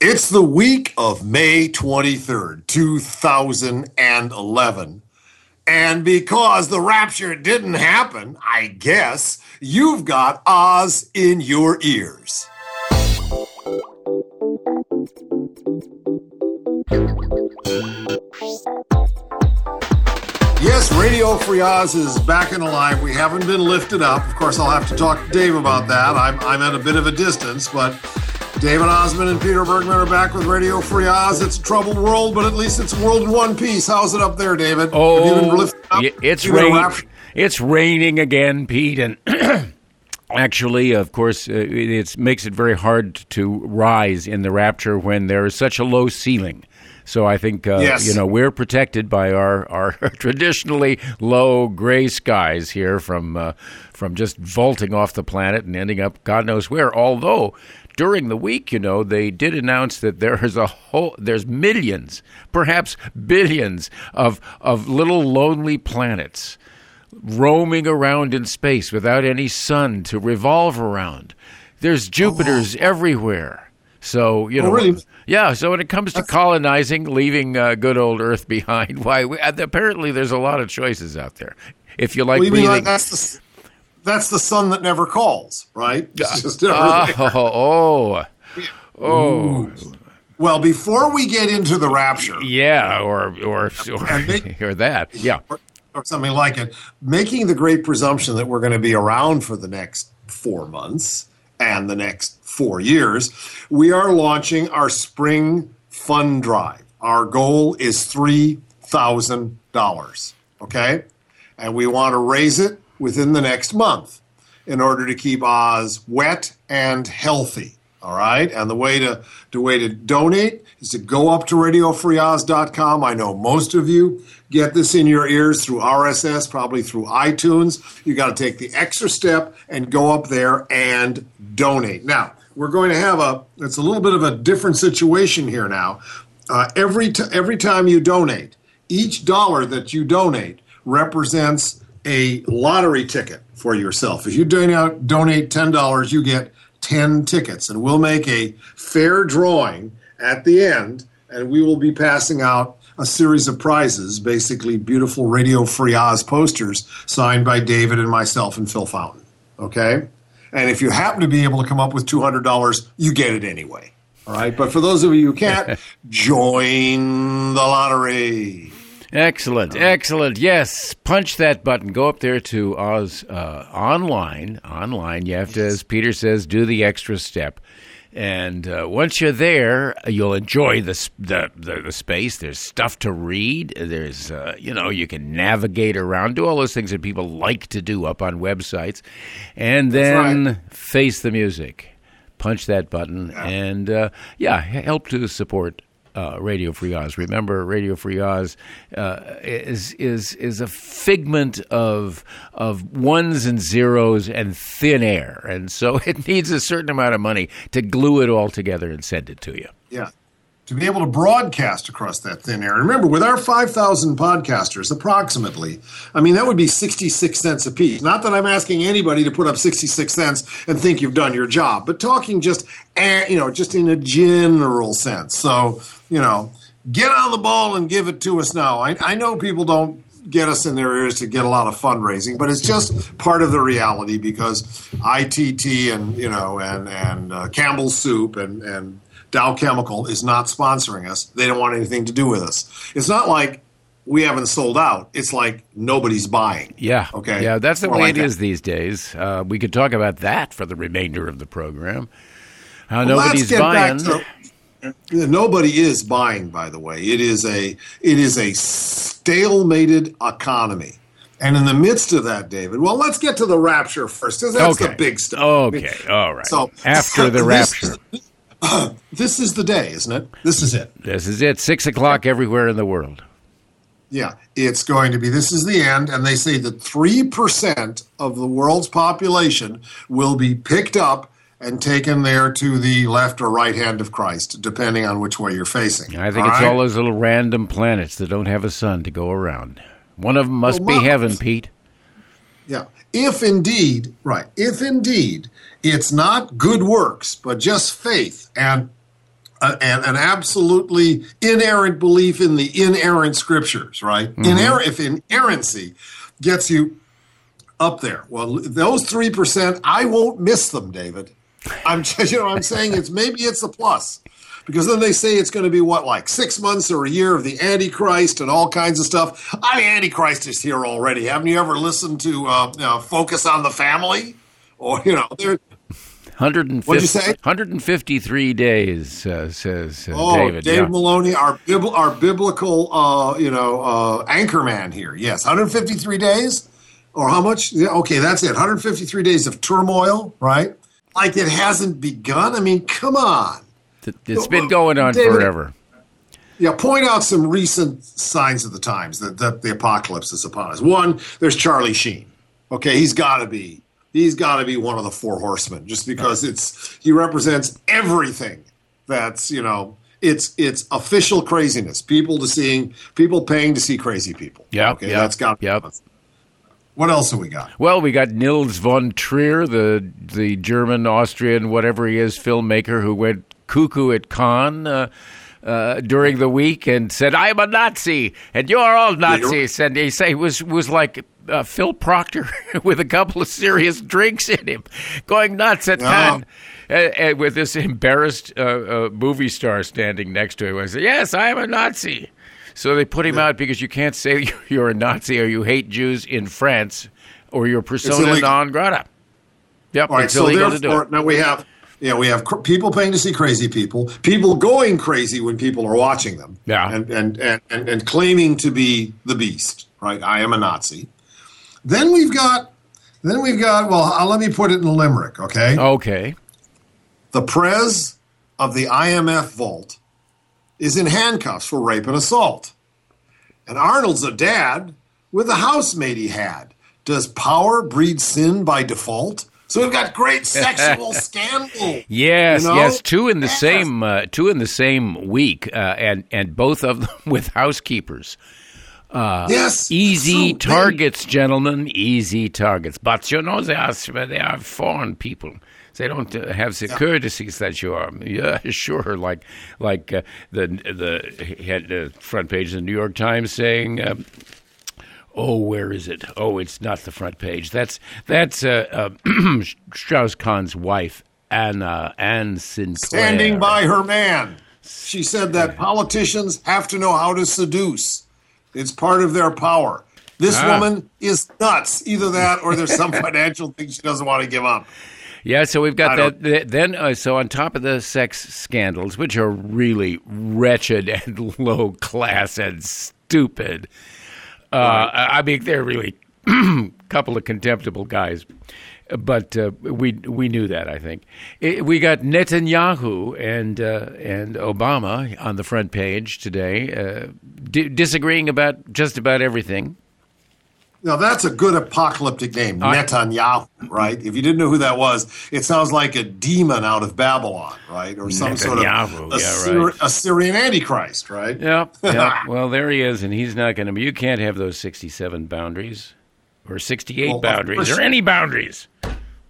It's the week of May 23rd, 2011. And because the rapture didn't happen, I guess, you've got Oz in your ears. Yes, Radio Free Oz is back the line. We haven't been lifted up. Of course, I'll have to talk to Dave about that. I'm, I'm at a bit of a distance, but David Ossman and Peter Bergman are back with Radio Free Oz. It's a troubled world, but at least it's a world in one piece. How's it up there, David? Oh, it's raining. It's raining again, Pete, and actually, of course, uh, it makes it very hard to rise in the rapture when there is such a low ceiling. So I think uh, yes. you know we're protected by our, our traditionally low gray skies here from uh, from just vaulting off the planet and ending up God knows where. Although during the week, you know, they did announce that there is a whole there's millions, perhaps billions of of little lonely planets roaming around in space without any sun to revolve around. There's Jupiters oh. everywhere. So you oh, know, oh, really? yeah. So when it comes to colonizing, leaving uh, good old Earth behind, why? We, apparently, there's a lot of choices out there. If you like well, you breathing, like the that's the sun that never calls, right? Uh, oh, oh, oh. Well, before we get into the rapture, yeah, or or or, make, or that, yeah, or, or something like it, making the great presumption that we're going to be around for the next four months and the next four years, we are launching our spring fund drive. Our goal is $3,000. Okay? And we want to raise it within the next month in order to keep Oz wet and healthy. All right. And the way to the way to donate is to go up to radiofreeoz.com. I know most of you get this in your ears through RSS, probably through iTunes. You got to take the extra step and go up there and donate. Now, we're going to have a it's a little bit of a different situation here now. Uh, every t- every time you donate, each dollar that you donate represents a lottery ticket for yourself. If you donate donate ten dollars, you get ten tickets, and we'll make a fair drawing at the end, and we will be passing out a series of prizes, basically beautiful Radio Free Oz posters signed by David and myself and Phil Fountain. Okay. And if you happen to be able to come up with $200, you get it anyway. All right. But for those of you who can't, join the lottery. Excellent, excellent. Yes, punch that button. Go up there to Oz uh, online. Online, you have to, as Peter says, do the extra step. And uh, once you're there, you'll enjoy the, the, the the space. There's stuff to read. There's uh, you know you can navigate around, do all those things that people like to do up on websites, and then right. face the music. Punch that button, yeah. and uh, yeah, help to support uh, Radio Free Oz. Remember, Radio Free Oz uh, is is is a figment of of ones and zeros and thin air, and so it needs a certain amount of money to glue it all together and send it to you. Yeah. To be able to broadcast across that thin air. Remember, with our 5,000 podcasters, approximately, I mean, that would be 66 cents a piece. Not that I'm asking anybody to put up 66 cents and think you've done your job, but talking just, eh, you know, just in a general sense. So, you know, get on the ball and give it to us now. I, I know people don't get us in their ears to get a lot of fundraising, but it's just part of the reality because ITT and you know and and uh, Campbell's Soup and and Dow Chemical is not sponsoring us. They don't want anything to do with us. It's not like we haven't sold out. It's like nobody's buying. Yeah. Okay. Yeah, that's the More way like it that. is these days. Uh, we could talk about that for the remainder of the program. How well, nobody's buying. To, Nobody is buying, by the way. It is a it is a stalemated economy. And in the midst of that, David, well, let's get to the rapture first, because that's okay. the big stuff. Okay, all right. So after the rapture, this, uh, this is the day, isn't it? This is it. This is it. Six o'clock everywhere in the world. Yeah, it's going to be. This is the end, and they say that three percent of the world's population will be picked up and taken there to the left or right hand of Christ, depending on which way you're facing. I think all it's right? all those little random planets that don't have a sun to go around. One of them must well, be heaven, Pete. Yeah. If indeed, right, if indeed it's not good works, but just faith and a, an, an, absolutely inerrant belief in the inerrant scriptures, right? Mm-hmm. Iner- if inerrancy gets you up there, well, those three percent, I won't miss them, David. I'm just, you know, I'm saying it's maybe it's a plus because then they say it's going to be what like six months or a year of the Antichrist and all kinds of stuff. I mean, Antichrist is here already. Haven't you ever listened to uh, you know, Focus on the Family? Or you know, there 150, What'd you say? 153 days, uh, says uh, oh, David. Dave yeah. Maloney, our, bibl- our biblical, uh, you know, uh, anchor man here. Yes, 153 days, or how much? Yeah, okay, that's it. 153 days of turmoil, right? Like it hasn't begun. I mean, come on. It's been going on David, forever. Yeah, point out some recent signs of the times that, that the apocalypse is upon us. One, there's Charlie Sheen. Okay, he's got to be he's got to be one of the four horsemen just because it's he represents everything that's you know it's it's official craziness. People to seeing people paying to see crazy people. Yeah okay yep, that's got yep. what else have we got? Well we got nils von trier the the german austrian whatever he is filmmaker who went cuckoo at cannes uh, uh, during the week and said, "I'm a Nazi and you're all Nazis." And he say was was like uh, Phil Proctor with a couple of serious drinks in him, going nuts at Cannes. And, and with this embarrassed uh, uh, movie star standing next to him, I said, "Yes, I am a Nazi." So they put him yeah. out because you can't say you're a Nazi or you hate Jews in France, or you're persona non grata. Yep, All right, so therefore, now we have yeah, we have cr- people paying to see crazy people, people going crazy when people are watching them, yeah, and and and and, and claiming to be the beast. Right, I am a Nazi. Then we've got, then we've got. Well, uh, let me put it in a limerick. Okay. Okay. The prez of the IMF vault is in handcuffs for rape and assault, and Arnold's a dad with a housemate he had. Does power breed sin by default? So we've got great sexual scandal. Yes, you know? yes, two in the yes. same uh, two in the same week, uh, and and both of them with housekeepers. Uh, yes, easy so targets, gentlemen, easy targets. But you know they are they are foreign people. They don't uh, have the yeah. courtesies that you are. Yeah, sure. Like like uh, the the had the front page of the New York Times saying oh, where is it? Oh, it's not the front page. That's that's uh, uh, Strauss Kahn's wife, Anna Anne Sinclair, standing by her man. She said that politicians have to know how to seduce. It's part of their power. This ah. woman is nuts. Either that, or there's some financial thing she doesn't want to give up. Yeah, so we've got that. Then, uh, so on top of the sex scandals, which are really wretched and low class and stupid, uh, I mean, they're really a couple of contemptible guys, but uh, we we knew that. I think it, we got Netanyahu and uh, and Obama on the front page today, uh, d- disagreeing about just about everything. Now that's a good apocalyptic name, I, Netanyahu, right? If you didn't know who that was, it sounds like a demon out of Babylon, right? Or some sort of Assyri- right. Assyrian Antichrist, right? Yep. yep. well, there he is, and he's not going to be. You can't have those sixty-seven boundaries or sixty-eight well, boundaries or any boundaries.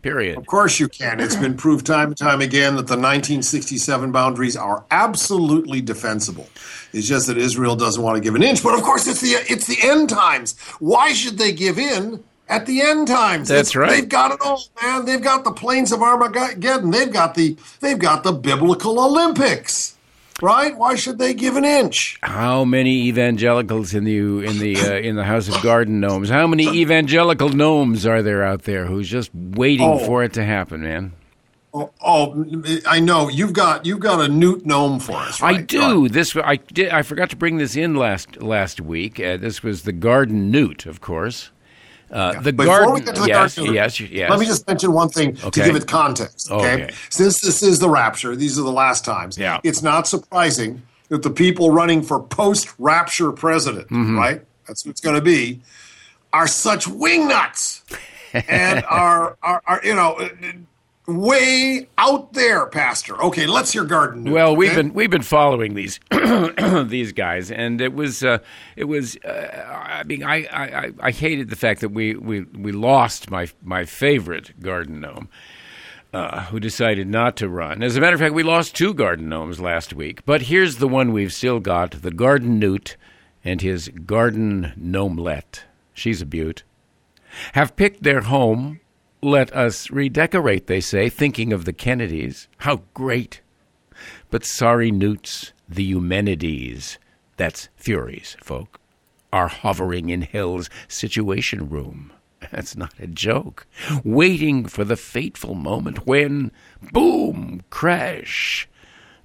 Period. Of course you can. It's been proved time and time again that the 1967 boundaries are absolutely defensible. It's just that Israel doesn't want to give an inch. But of course, it's the it's the end times. Why should they give in at the end times? That's right. They've got it all, man. They've got the plains of Armageddon. They've got the they've got the biblical Olympics right? Why should they give an inch? How many evangelicals in the in the uh, in the House of Garden Gnomes? How many evangelical gnomes are there out there who's just waiting oh. for it to happen, man? Oh, oh, I know you've got you've got a newt gnome for us. Right? I do. This I did. I forgot to bring this in last last week. Uh, this was the garden newt, of course. Uh, yeah. the Before garden, we get to the yes, garden, yes, yes. Let me just mention one thing okay. to give it context. Okay? okay? Since this is the rapture, these are the last times. Yeah. It's not surprising that the people running for post-rapture president, mm-hmm. right? That's what it's going to be, are such wingnuts and are, are, are you know way out there, Pastor. Okay, let's hear garden. News, well, we've been we've been following these these guys, and it was uh, it was. Uh, I mean, I, I, I hated the fact that we, we, we lost my my favorite garden gnome. uh, who decided not to run. As a matter of fact, we lost two garden gnomes last week, but here's the one we've still got the garden newt and his garden gnomelet. She's a beaut. Have picked their home. Let us redecorate, they say, thinking of the Kennedys. How great! But sorry, newts, the Eumenides, that's Furies, folk, are hovering in hell's situation room. That's not a joke. Waiting for the fateful moment when, boom, crash,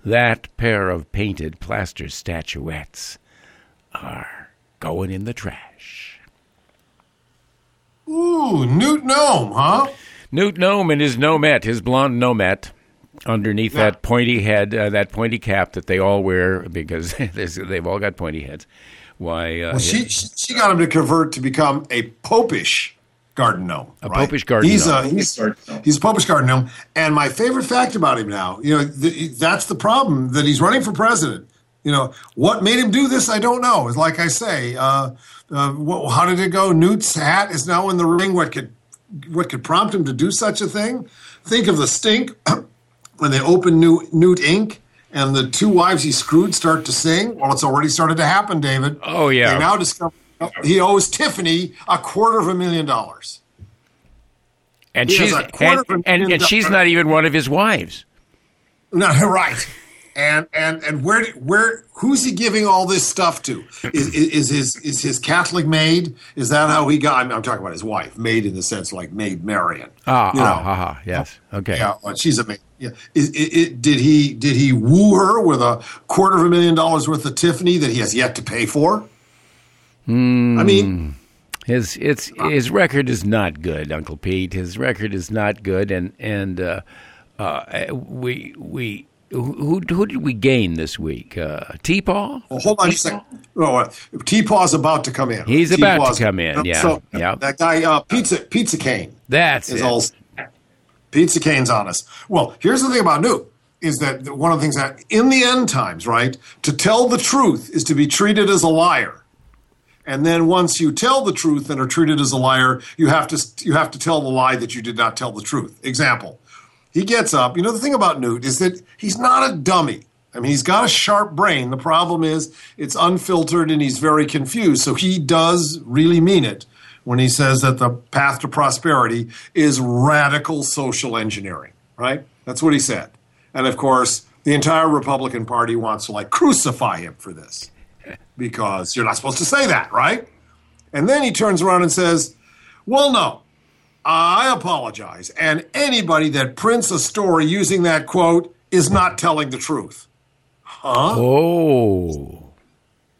that pair of painted plaster statuettes are going in the trash. Ooh, Newt Gnome, huh? Newt Gnome and his gnomette, his blonde gnomette, underneath yeah. that pointy head, uh, that pointy cap that they all wear because they've all got pointy heads. Why? Uh, well, she she got him to convert to become a popish garden gnome. A right? popish garden he's gnome. A, he's, he's a popish garden gnome. And my favorite fact about him now, you know, the, that's the problem that he's running for president. You know, what made him do this, I don't know. It's like I say, uh, uh, what, how did it go? Newt's hat is now in the ring. What could what could prompt him to do such a thing? Think of the stink when they open Newt, Newt Inc. and the two wives he screwed start to sing. Well, it's already started to happen, David. Oh yeah. They now discover he owes Tiffany a quarter of a million dollars. And he she's and, and, and she's not even one of his wives. No, right. And and and where where who's he giving all this stuff to? Is, is, his is his Catholic maid? Is that how he got? I'm, I'm, talking about his wife, maid in the sense like maid Marian. Ah, you know, ah, ah, ah, yes, okay. Yeah, well, she's a maid. Yeah. Is, it, it, did he did he woo her with a quarter of a million dollars worth of Tiffany that he has yet to pay for? Mm, I mean, his it's his record is not good, Uncle Pete. His record is not good, and and uh, uh, we we. Who, who did we gain this week? Uh, T-Paw? Well, hold on a second. Oh, uh, T-Paw's about to come in. He's T-Paw's, about to come in. Yeah, so, yeah. That guy, uh, Pizza Pizza Cain. That's is it. All, Pizza Cain's on us. Well, here's the thing about Newt is that one of the things that in the end times, right, to tell the truth is to be treated as a liar. And then once you tell the truth and are treated as a liar, you have to you have to tell the lie that you did not tell the truth. Example: He gets up. You know the thing about Newt is that he's not a dummy. I mean, he's got a sharp brain. The problem is it's unfiltered and he's very confused. So he does really mean it when he says that the path to prosperity is radical social engineering. Right? That's what he said. And of course, the entire Republican Party wants to like crucify him for this because you're not supposed to say that, right? And then he turns around and says, Well, no, I apologize. And anybody that prints a story using that quote is not telling the truth. Huh? Oh.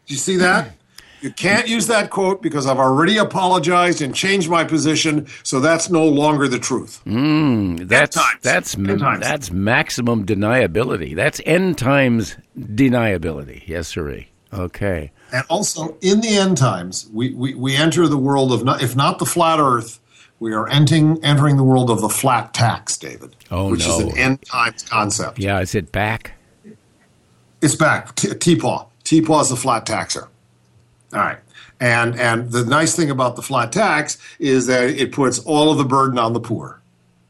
Do you see that? You can't use that quote because I've already apologized and changed my position, so that's no longer the truth. Mm, that's that's that's maximum deniability. That's end times deniability. Yes, sir. Okay. And also, in the end times, we, we, we enter the world of, not, if not the flat earth, we are entering, entering the world of the flat tax, David. Oh, which no. is an end times concept. Yeah, is it back? It's back. T-Paw. T-Paw is the flat taxer. All right. And, and the nice thing about the flat tax is that it puts all of the burden on the poor.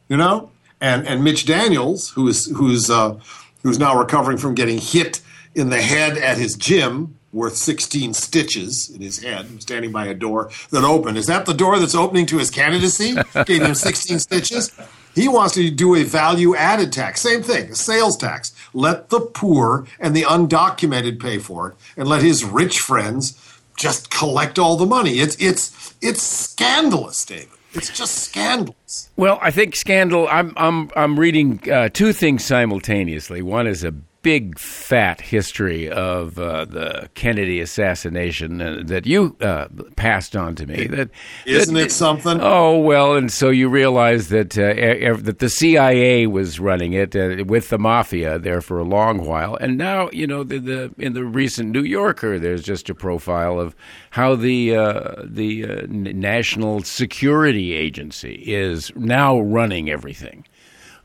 You know? And, and Mitch Daniels, who is, who's, uh, who's now recovering from getting hit in the head at his gym worth 16 stitches in his head, standing by a door that opened. Is that the door that's opening to his candidacy? Gave him 16 stitches. He wants to do a value added tax. Same thing, a sales tax. Let the poor and the undocumented pay for it, and let his rich friends just collect all the money. It's it's it's scandalous, David. It's just scandalous. Well, I think scandal. I'm I'm I'm reading uh, two things simultaneously. One is a big fat history of uh, the Kennedy assassination uh, that you uh, passed on to me. That isn't that, it something? Oh well, and so you realize that uh, that the CIA was running it uh, with the mafia there for a long while, and now you know the, the in the recent New Yorker, there's just a profile of how the uh, the National Security Agency is now running everything.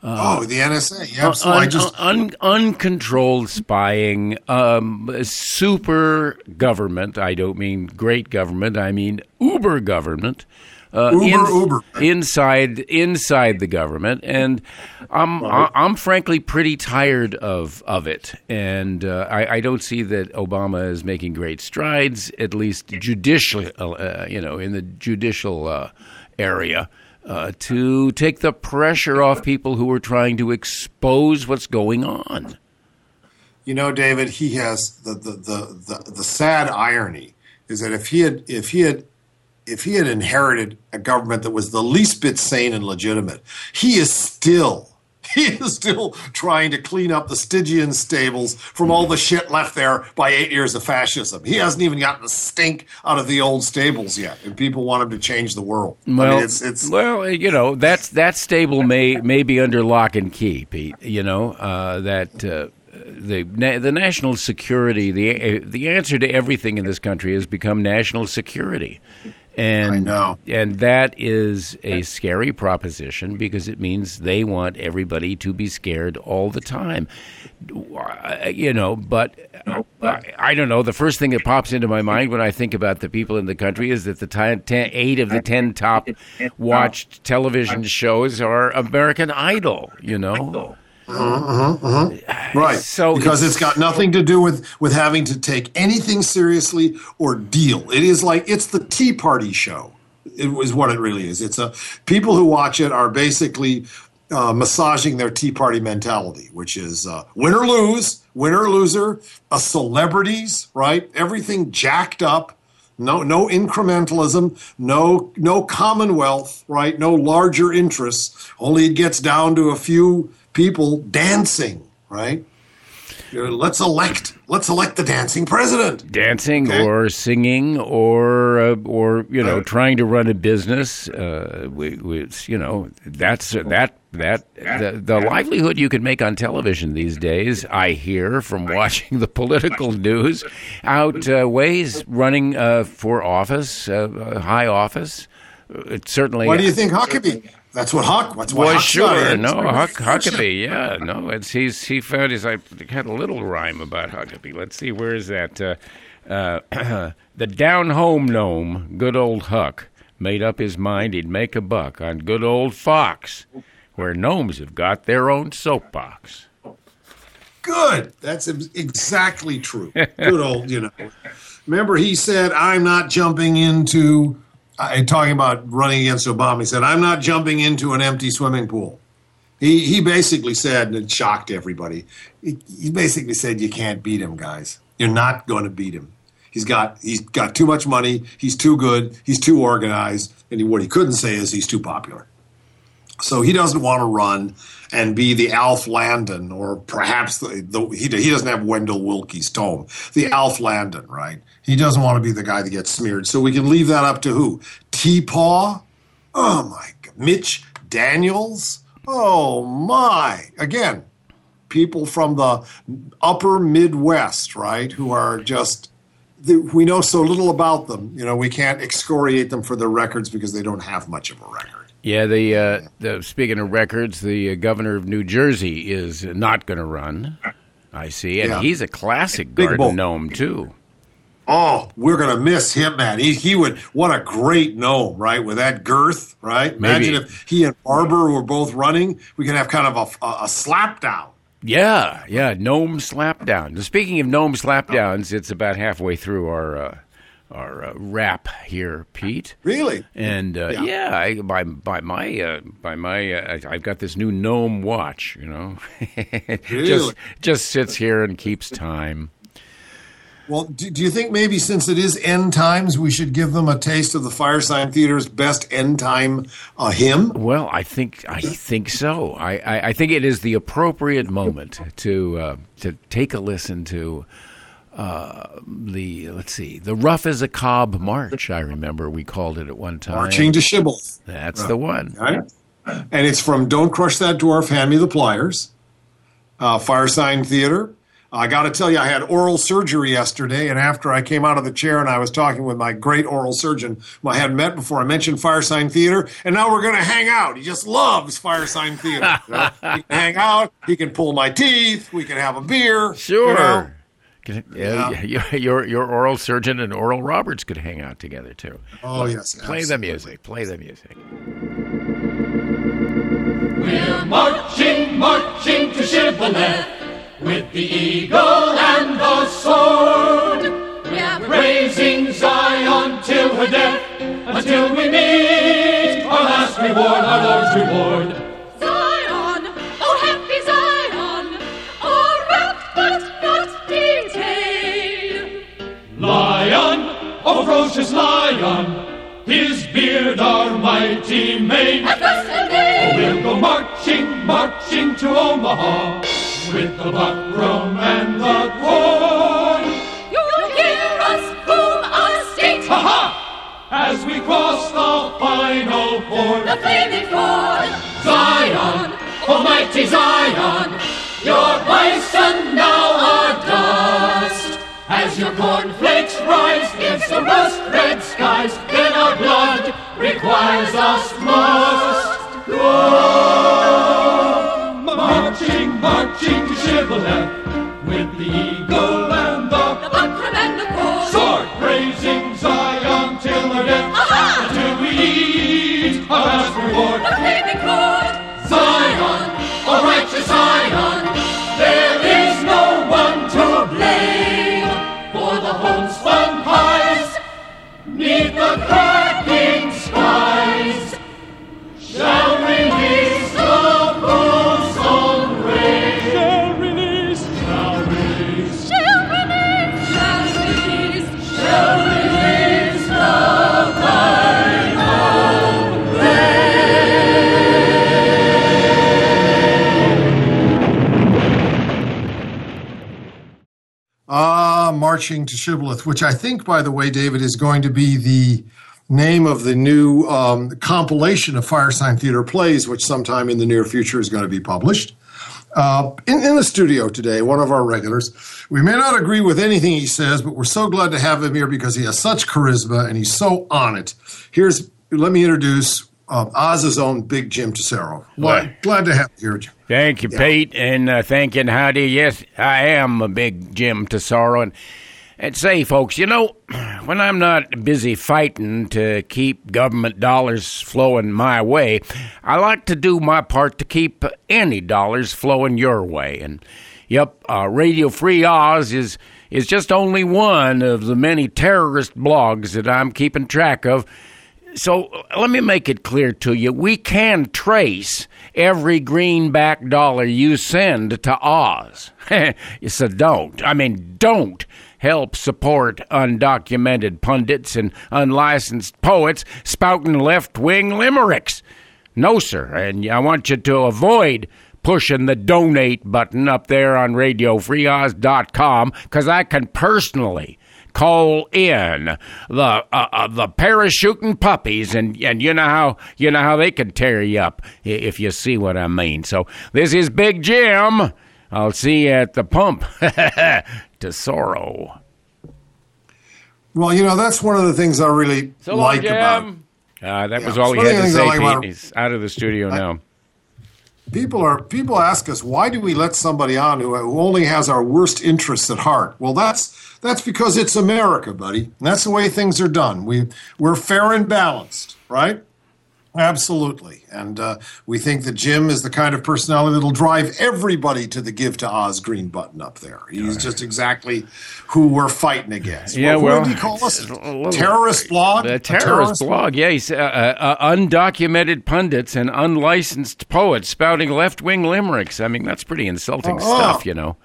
Uh, oh, the NSA. Yeah, so un, just... un, uncontrolled spying, um, super government. I don't mean great government. I mean uber government. uh, Uber, in, Uber. inside inside the government, and I'm right. I'm frankly pretty tired of of it, and uh, I, I, don't see that Obama is making great strides, at least judicially, uh, you know, in the judicial uh, area. Uh, to take the pressure off people who are trying to expose what's going on. You know, David, he has the, the, the, the, the sad irony is that if he had if he had if he had inherited a government that was the least bit sane and legitimate, he is still he is still trying to clean up the Stygian stables from all the shit left there by eight years of fascism. He hasn't even gotten the stink out of the old stables yet, and people want him to change the world. Well, I mean, it's, it's, well, you know, that's that stable may may be under lock and key, Pete. You know uh, that. Uh, the the national security the the answer to everything in this country has become national security and and that is a scary proposition because it means they want everybody to be scared all the time. Uh, you know but I, I don't know. The first thing that pops into my mind when I think about the people in the country is that the ten, ten, eight of the 10 top watched television shows are American Idol you know uh-huh, uh-huh. Right. So because it's, it's got nothing to do with with having to take anything seriously or deal. It is like it's the Tea Party show. It was what it really is. It's a people who watch it are basically uh, massaging their Tea Party mentality, which is uh, win or lose, winner or loser, a celebrities, right? Everything jacked up. No, no incrementalism, no, no commonwealth, right? No larger interests. Only it gets down to a few people dancing, right? let's elect let's elect the dancing president. Dancing okay? or singing or uh, or you know uh, trying to run a business. Uh, we, we, you know that's that that the, the livelihood you can make on television these days. I hear from watching the political news outweighs running uh, for office, uh, high office. It certainly. Why do you think Huckabee? That's what Huck. That's what well, Huck sure. No, Huck, Huckabee. Yeah, no. It's he's he found his. I had a little rhyme about Huckabee. Let's see. Where is that? Uh, uh, the down home gnome, good old Huck, made up his mind he'd make a buck on good old Fox, where gnomes have got their own soapbox. Good. That's exactly true. Good old, you know. Remember, he said, "I'm not jumping into." Uh, talking about running against Obama, he said, I'm not jumping into an empty swimming pool. He, he basically said, and it shocked everybody, he, he basically said, You can't beat him, guys. You're not going to beat him. He's got he's got too much money. He's too good. He's too organized. And he, what he couldn't say is he's too popular. So he doesn't want to run and be the Alf Landon or perhaps the, the he, he doesn't have Wendell Willkie's tome, the hmm. Alf Landon, right? He doesn't want to be the guy that gets smeared. So we can leave that up to who? T-Paw? Oh my God. Mitch Daniels? Oh my. Again, people from the upper Midwest, right? Who are just we know so little about them. You know, we can't excoriate them for their records because they don't have much of a record. Yeah, the, uh, the speaking of records, the uh, governor of New Jersey is not going to run. I see, and yeah. he's a classic Big garden gnome too. Oh, we're gonna miss him, man. He he would. What a great gnome, right? With that girth, right? Imagine if he and Barbour were both running. We could have kind of a, a, a slap down. Yeah, yeah, gnome slap down. Speaking of gnome slap downs, it's about halfway through our. Uh, our uh, rap here, Pete. Really? And uh, yeah, yeah I, by by my uh, by my uh, I've got this new gnome watch. You know, really? just just sits here and keeps time. Well, do, do, you think maybe since it is end times, we should give them a taste of the Firesign Theater's best end time uh, hymn? Well, I think I think so. I, I, I think it is the appropriate moment to uh, to take a listen to uh, the let's see, the rough as a cob march. I remember we called it at one time. Marching to Shibboleth. That's right. the one. Right? And it's from "Don't Crush That Dwarf, Hand Me the Pliers," uh, Firesign Theater. I got to tell you, I had oral surgery yesterday, and after I came out of the chair and I was talking with my great oral surgeon, who I had met before, I mentioned Firesign Theater, and now we're going to hang out. He just loves Firesign Theater. You know? he can hang out. He can pull my teeth. We can have a beer. Sure. You know? Yeah. your your oral surgeon and Oral Roberts could hang out together too. Oh yes, play the music. Play the music. We're marching, marching to Shibboleth with the eagle and the sword. We're raising Zion till her death, until we meet our last reward, our Lord's reward. Beard our mighty mane. Oh, we'll go marching, marching to Omaha with the buckram and the corn. You'll hear us boom our state. Ha ha! As we cross the final ford. The flaming ford. Zion, almighty Zion, your bison now. As your cornflakes rise against the rust red skies, then our blood requires us must go. Marching, marching to Shibboleth with the marching to Shibboleth, which I think, by the way, David, is going to be the name of the new um, compilation of Firesign Theater plays, which sometime in the near future is going to be published. Uh, in, in the studio today, one of our regulars. We may not agree with anything he says, but we're so glad to have him here because he has such charisma and he's so on it. Here's, let me introduce um, Oz's own Big Jim Tesoro. Glad, glad to have you here, Jim. Thank you, Pete, and uh, thank you, Heidi. Yes, I am a big Jim Tesoro, and and say, folks, you know, when I'm not busy fighting to keep government dollars flowing my way, I like to do my part to keep any dollars flowing your way. And yep, uh, Radio Free Oz is is just only one of the many terrorist blogs that I'm keeping track of. So let me make it clear to you. We can trace every greenback dollar you send to Oz. so don't. I mean, don't help support undocumented pundits and unlicensed poets spouting left wing limericks. No, sir. And I want you to avoid pushing the donate button up there on radiofreeoz.com because I can personally call in the uh, uh, the parachuting puppies, and and you know how you know how they can tear you up if you see what I mean. So this is Big Jim. I'll see you at the pump. Tesoro. Well, you know that's one of the things I really So like long, about Jim. Uh, that Yeah, was all he it's one of had to say, like about- Pete. He's out of the studio now. people are people ask us why do we let somebody on who, who only has our worst interests at heart well that's that's because it's america buddy and that's the way things are done we we're fair and balanced right absolutely and uh, we think that jim is the kind of personality that'll drive everybody to the give to oz green button up there he's just exactly who we're fighting against Yeah, what, well, what did he call us terrorist blog The A terrorist blog, yeah. He's, uh, uh, uh, undocumented pundits and unlicensed poets spouting left wing limericks. I mean, that's pretty insulting Oh. stuff, you know.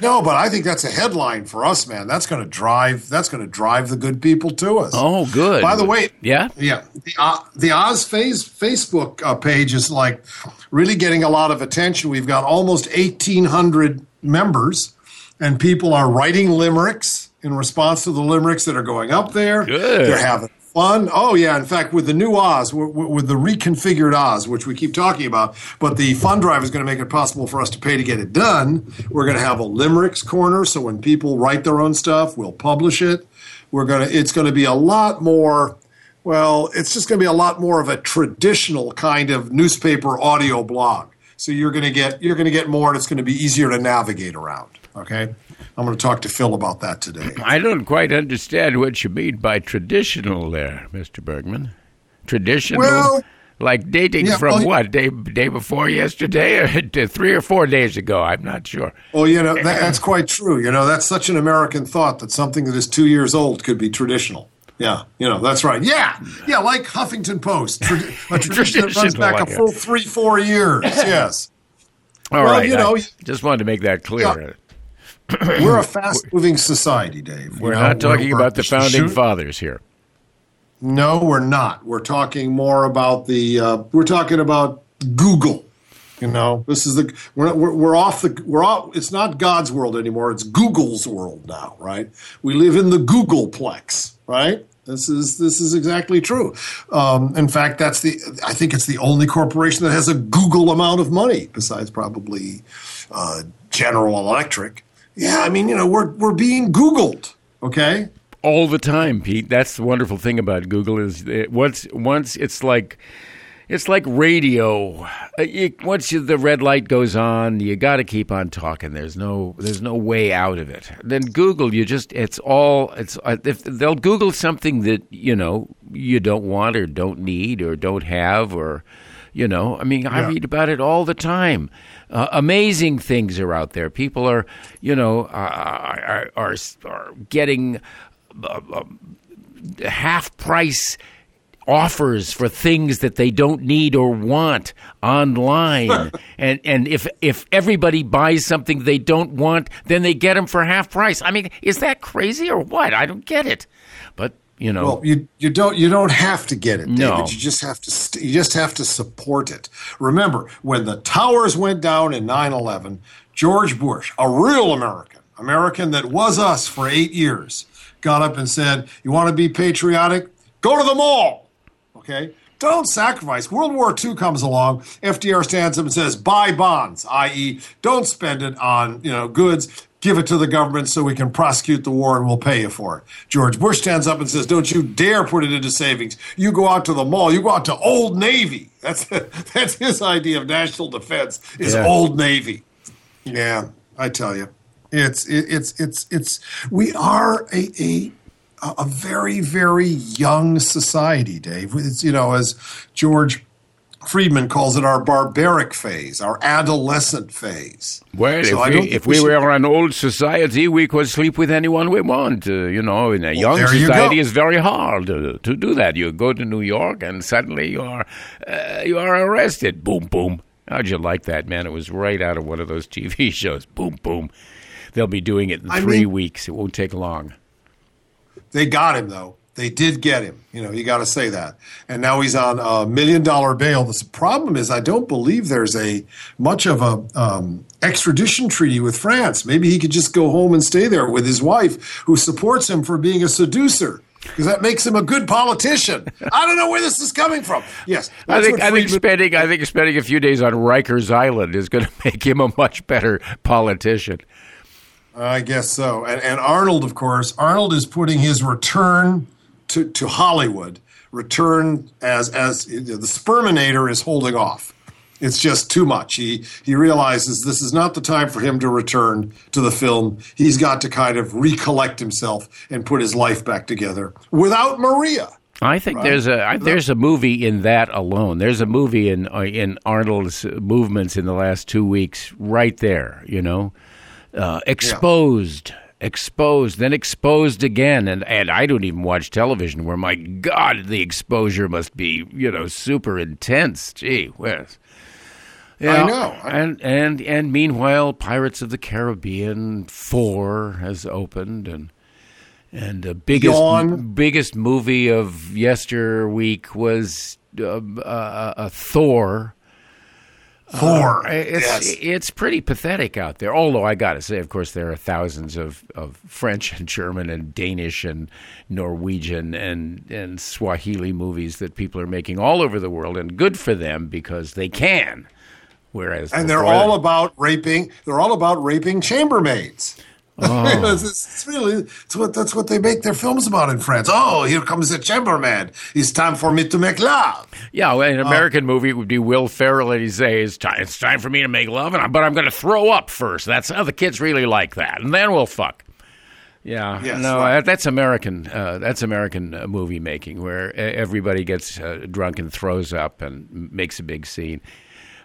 No, but I think that's a headline for us, man. That's going to drive. That's going to drive the good people to us. Oh, good. By the way, Yeah? yeah, the uh, the Oz face, Facebook uh, page is like really getting a lot of attention. We've got almost eighteen hundred members, and people are writing limericks in response to the limericks that are going up there. Good. They're having fun. Oh yeah, in fact, with the new Oz, with the reconfigured Oz, which we keep talking about, but the fund drive is going to make it possible for us to pay to get it done. We're going to have a limericks corner, so when people write their own stuff, we'll publish it. We're going to. It's going to be a lot more. Well, it's just going to be a lot more of a traditional kind of newspaper audio blog. So you're going to get you're going to get more, and it's going to be easier to navigate around. Okay, I'm going to talk to Phil about that today. I don't quite understand what you mean by traditional there, Mr. Bergman. Traditional? Well, like dating yeah, from well, what? Day day before yesterday or to three or four days ago? I'm not sure. Well, you know, that, that's quite true. You know, that's such an American thought that something that is two years old could be traditional. Yeah, you know, that's right. Yeah, yeah, like Huffington Post. Tra- a tradition that runs back a full three, four years. Yes. All Well, right, you know- I just wanted to make that clear. We're a fast moving society, Dave. We're know, not talking we're- about the founding fathers here. No, we're not. We're talking more about the. Uh, we're talking about Google. You know, this is the we're, we're we're off the we're off. It's not God's world anymore. It's Google's world now, right? We live in the Googleplex, right? This is this is exactly true. Um, in fact, that's the I think it's the only corporation that has a Google amount of money besides probably uh, General Electric. Yeah, I mean, you know, we're we're being Googled. Okay, all the time, Pete. That's the wonderful thing about Google is it, once once it's like it's like radio. Uh, You, once you, the red light goes on, you got to keep on talking. There's no there's no way out of it. Then Google, you just it's all it's uh, if they'll Google something that you know you don't want or don't need or don't have or you know. I mean, I Yeah. read about it all the time. Uh, amazing things are out there. People are you know uh, are, are are getting half price offers for things that they don't need or want online and and if if everybody buys something they don't want then they get them for half price i mean is that crazy or what i don't get it but you know Well, you you don't you don't have to get it, David. No. You just have to st- you just have to support it. Remember, when the towers went down in 9/11, George Bush, a real American, American that was us for 8 years, got up and said, "You want to be patriotic? Go to the mall." Okay? Don't sacrifice. World War II comes along. FDR stands up and says, "Buy bonds," i.e., don't spend it on you know goods. Give it to the government so we can prosecute the war and we'll pay you for it. George Bush stands up and says, "Don't you dare put it into savings. You go out to the mall. You go out to Old Navy. That's that's his idea of national defense is Yeah. Old Navy." Yeah, I tell you, it's it, it's it's it's we are a a a very very young society, Dave. It's you know as George Friedman calls it, our barbaric phase, our adolescent phase. well So if we, if we we should- were an old society we could sleep with anyone we want uh, you know in a young you society go. it's very hard uh, to do that. You go to new york and suddenly you are uh, you are arrested. Boom boom. How'd you like that man? It was right out of one of those tv shows. Boom boom. They'll be doing it in I three mean- weeks. It won't take long. They got him though. They did get him. You know, you got to say that. And now he's on a million dollar bail. The problem is, I don't believe there's a much of a um, extradition treaty with France. Maybe he could just go home and stay there with his wife, who supports him for being a seducer. Because that makes him a good politician. I don't know where this is coming from. Yes, I think I think spending I think spending a few days on Rikers Island is going to make him a much better politician. I guess so. And, and Arnold, of course, Arnold is putting his return to, to Hollywood, return as as the Sperminator is holding off. It's just too much. He he realizes this is not the time for him to return to the film. He's got to kind of recollect himself and put his life back together without Maria. I think there's a I, there's a movie in that alone. There's a movie in uh, in Arnold's movements in the last two weeks, right there. You know, uh, exposed, exposed, then exposed again, and and I don't even watch television. Where my God, the exposure must be you know super intense. Gee whiz. Yeah, know. and and and meanwhile, Pirates of the Caribbean four has opened, and and the biggest Yawn. biggest movie of yester week was uh, uh, uh, Thor. Thor. Uh, it's yes. it's pretty pathetic out there. Although I got to say, of course, there are thousands of, of French and German and Danish and Norwegian and and Swahili movies that people are making all over the world, and good for them because they can. Whereas and they're all about raping. They're all about raping chambermaids. Oh. it's, it's, really it's what that's what they make their films about in France. Oh, here comes the Chamberman. It's time for me to make love. Yeah, well, an American uh, movie it would be Will Ferrell and he say it's time, it's time for me to make love, and I, but I'm going to throw up first. That's how the kids really like that, and then we'll fuck. Yeah, yes, no, right. that's American. Uh, that's American uh, movie making, where everybody gets uh, drunk and throws up and makes a big scene.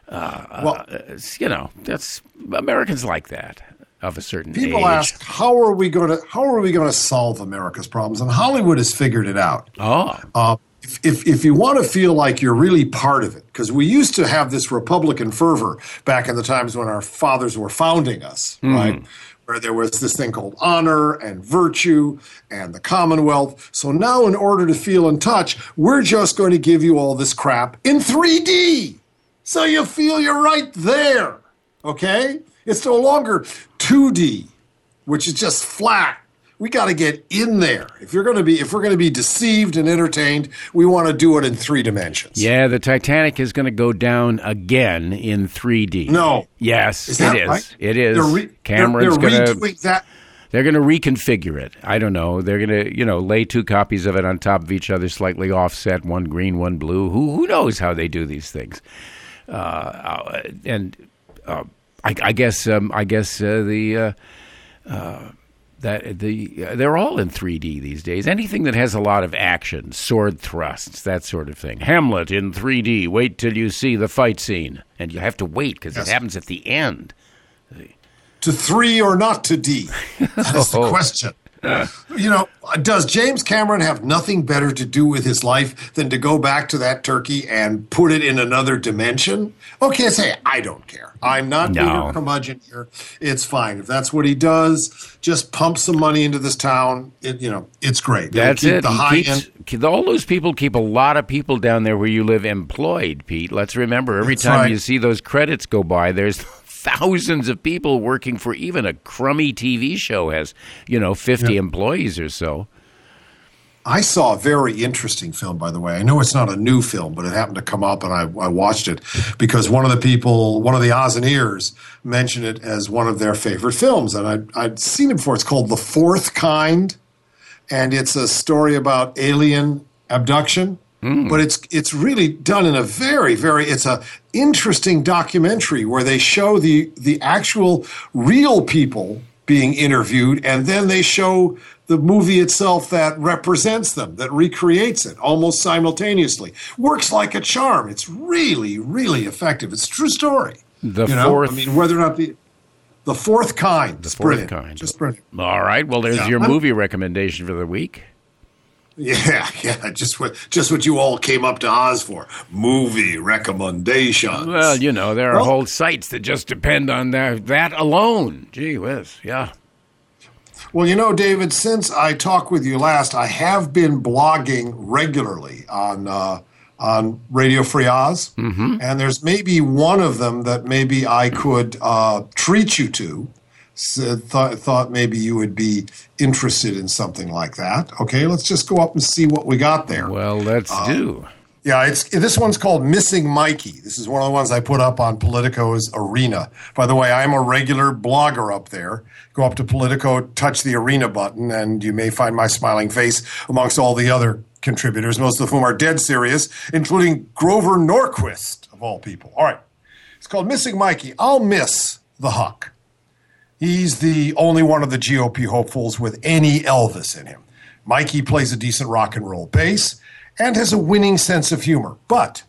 Uh, well, uh, you know, that's Americans like that of a certain people age. ask how are we going to how are we going to solve America's problems, and Hollywood has figured it out. Oh. Uh, if, if, if, you want to feel like you're really part of it, because we used to have this Republican fervor back in the times when our fathers were founding us, mm. right? Where there was this thing called honor and virtue and the Commonwealth. So now, in order to feel in touch, we're just going to give you all this crap in 3D. So you feel you're right there. Okay? It's no longer 2D, which is just flat. We got to get in there. If you're going to be if we're going to be deceived and entertained, we want to do it in 3 dimensions. Yeah, the Titanic is going to go down again in 3D. No. Yes, is it is. Right? It is. They're re- Cameron's going to that they're going to reconfigure it. I don't know. They're going to, you know, lay two copies of it on top of each other, slightly offset, one green, one blue. Who who knows how they do these things? Uh, uh, and uh, I, I, guess um, I guess uh, the uh, uh, that the they're all in 3D these days. Anything that has a lot of action, sword thrusts, that sort of thing. Hamlet in 3D. Wait till you see the fight scene, and you have to wait because yes. it happens at the end. To three or not to D? That's the oh. question. you know, does James Cameron have nothing better to do with his life than to go back to that turkey and put it in another dimension? Okay, say I don't care. I'm not no. being a curmudgeon here. It's fine if that's what he does. Just pump some money into this town. It, you know, it's great. That's it. The high keeps, end. All those people keep a lot of people down there where you live employed. Pete, let's remember every that's time right. you see those credits go by, there's thousands of people working for even a crummy TV show has, you know, 50 yeah. employees or so. I saw a very interesting film, by the way. I know it's not a new film, but it happened to come up and I, I watched it because one of the people, one of the Oz and Ears, mentioned it as one of their favorite films. And I'd, I'd seen it before. It's called The Fourth Kind, and it's a story about alien abduction. Mm. But it's it's really done in a very very it's a interesting documentary where they show the the actual real people being interviewed and then they show the movie itself that represents them that recreates it almost simultaneously works like a charm it's really really effective it's a true story the you know? fourth i mean whether or not the the fourth kind the fourth brilliant. kind just brilliant all right well there's yeah. your movie recommendation for the week yeah, yeah, just what just what you all came up to Oz for. Movie recommendations. Well, you know, there are well, whole sites that just depend on that that alone. Gee whiz, yeah. Well, you know, David, since I talked with you last, I have been blogging regularly on uh, on Radio Free Oz, mm-hmm. and there's maybe one of them that maybe I could uh, treat you to thought, thought maybe you would be interested in something like that. Okay, let's just go up and see what we got there. Well, let's um, do. Yeah, it's this one's called Missing Mikey. This is one of the ones I put up on Politico's Arena. By the way, I'm a regular blogger up there. Go up to Politico, touch the Arena button, and you may find my smiling face amongst all the other contributors, most of whom are dead serious, including Grover Norquist, of all people. All right. It's called Missing Mikey. I'll miss the Huck. He's the only one of the GOP hopefuls with any Elvis in him. Mikey plays a decent rock and roll bass and has a winning sense of humor. But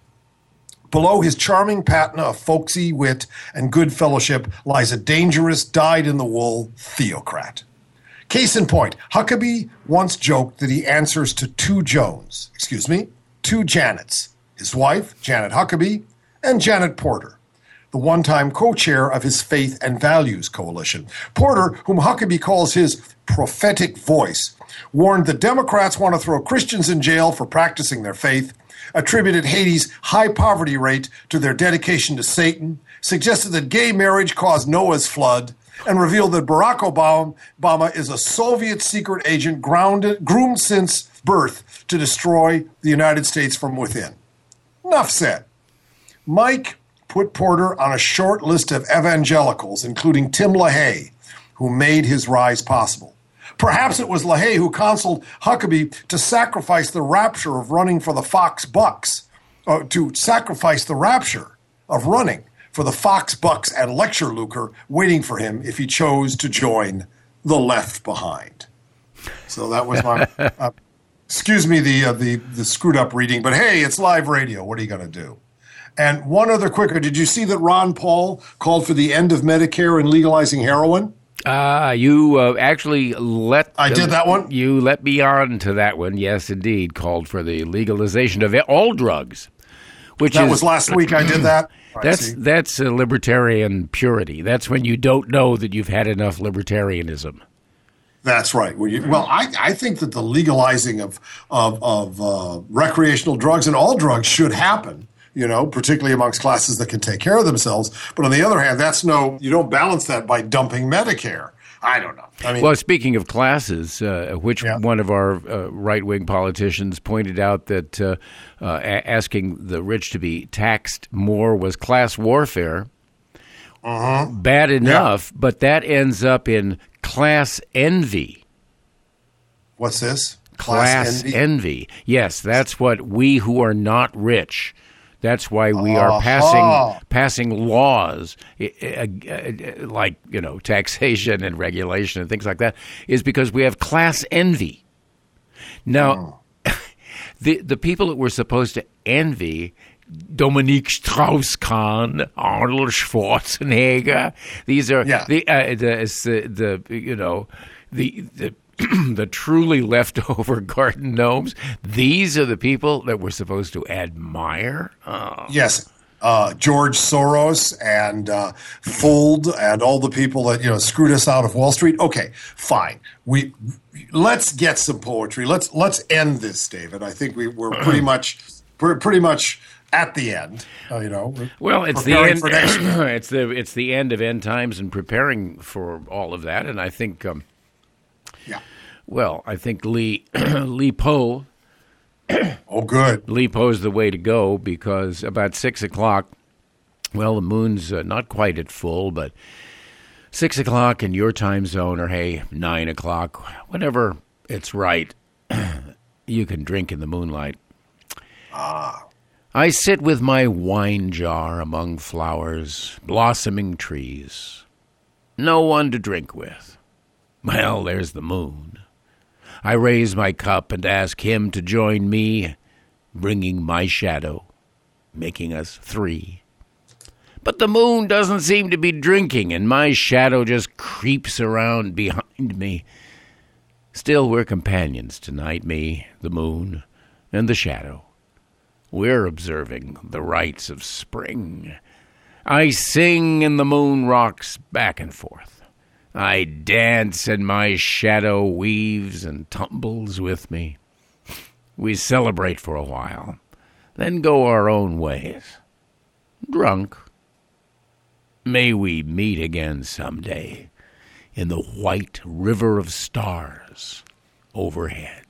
below his charming patina of folksy wit and good fellowship lies a dangerous, dyed in the wool theocrat. Case in point, Huckabee once joked that he answers to two Jones, excuse me, two Janets his wife, Janet Huckabee, and Janet Porter the one time co chair of his Faith and Values Coalition. Porter, whom Huckabee calls his prophetic voice, warned the Democrats want to throw Christians in jail for practicing their faith, attributed Haiti's high poverty rate to their dedication to Satan, suggested that gay marriage caused Noah's flood, and revealed that Barack Obama is a Soviet secret agent grounded, groomed since birth to destroy the United States from within. Enough said. Mike put Porter on a short list of evangelicals, including Tim LaHaye, who made his rise possible. Perhaps it was LaHaye who counseled Huckabee to sacrifice the rapture of running for the Fox Bucks, uh, to sacrifice the rapture of running for the Fox Bucks and lecture Lucre waiting for him if he chose to join the left behind. So that was my. Uh, excuse me the uh, the the screwed up reading, but hey, it's live radio. What are you going to do? And one other quicker, did you see that Ron Paul called for the end of Medicare and legalizing heroin? Ah, uh, you uh, actually let I did that one. You let me on to that one. Yes, indeed, called for the legalization of all drugs. Which that is, was last week. I did that. That's that's a libertarian purity. That's when you don't know that you've had enough libertarianism. That's right. Well, you, well I, I think that the legalizing of of, of uh, recreational drugs and all drugs should happen. You know, particularly amongst classes that can take care of themselves. But on the other hand, that's no. You don't balance that by dumping Medicare. I don't know. I mean, well, speaking of classes, uh, which yeah. one of our uh, right wing politicians pointed out that uh, uh asking the rich to be taxed more was class warfare. Uh-huh. Bad enough, yeah. but that ends up in class envy. What's this? Class, class envy? envy? Yes, that's what we who are not rich that's why we are passing passing laws like you know taxation and regulation and things like that is because we have class envy. Now, oh. the the people that we're supposed to envy Dominique Strauss-Kahn, Arnold Schwarzenegger. These are yeah. the, uh, the, the the you know the the the truly leftover garden gnomes, these are the people that we're supposed to admire? Oh. Yes. Uh, George Soros and uh, Fuld and all the people that you know screwed us out of Wall Street. Okay, fine. We let's get some poetry. Let's let's end this, David. I think we, we're pretty much pretty much at the end. Uh, you know, well, it's the end. it's the it's the end of end times and preparing for all of that. And I think um. Well, I think Li Li Po. oh, good. Li is the way to go because about six o'clock. Well, the moon's uh, not quite at full, but six o'clock in your time zone, or hey, nine o'clock, whenever it's right, you can drink in the moonlight. Ah. I sit with my wine jar among flowers, blossoming trees. No one to drink with. Well, there's the moon. I raise my cup and ask him to join me, bringing my shadow, making us three. But the moon doesn't seem to be drinking, and my shadow just creeps around behind me. Still, we're companions tonight, me, the moon, and the shadow. We're observing the rites of spring. I sing, and the moon rocks back and forth. I dance and my shadow weaves and tumbles with me. We celebrate for a while, then go our own ways. Drunk. May we meet again some day in the white river of stars overhead.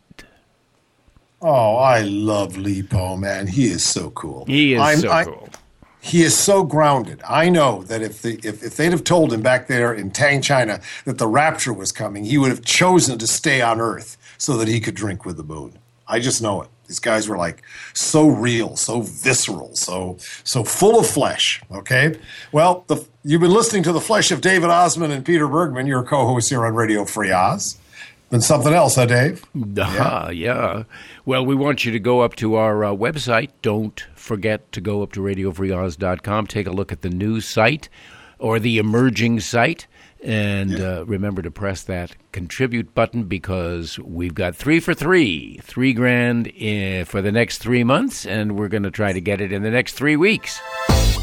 Oh, I love Li Po, man. He is so cool. He is I'm, so I, cool he is so grounded. I know that if the if, if they'd have told him back there in Tang, China, that the rapture was coming, he would have chosen to stay on Earth so that he could drink with the moon. I just know it. These guys were like so real, so visceral, so so full of flesh. Okay, well, the, you've been listening to the flesh of David Ossman and Peter Bergman, your co-hosts here on Radio Free Oz. Been something else, huh, Dave? Uh, yeah. yeah. Well, we want you to go up to our uh, website. Don't forget to go up to radiofreeoz.com, take a look at the new site or the emerging site. And yeah. uh, remember to press that contribute button because we've got three for three, three grand in, for the next three months, and we're going to try to get it in the next three weeks.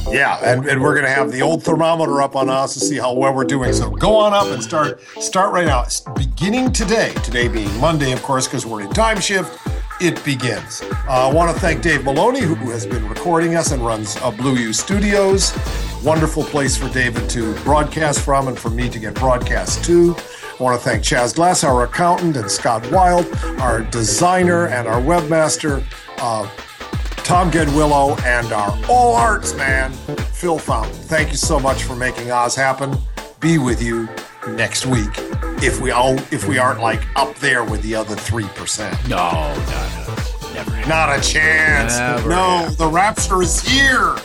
Yeah, and, and we're going to have the old thermometer up on us to see how well we're doing. So go on up and start start right now. Beginning today, today being Monday, of course, because we're in time shift it begins. Uh, I want to thank Dave Maloney, who has been recording us and runs uh, Blue U Studios. Wonderful place for David to broadcast from and for me to get broadcast to. I want to thank Chaz Glass, our accountant, and Scott Wild, our designer and our webmaster, uh, Tom Gedwillow, and our all arts man, Phil Fountain. Thank you so much for making Oz happen. Be with you next week if we all if we aren't like up there with the other three percent. No, no, no, never. Not a chance. Never no, the rapture is here.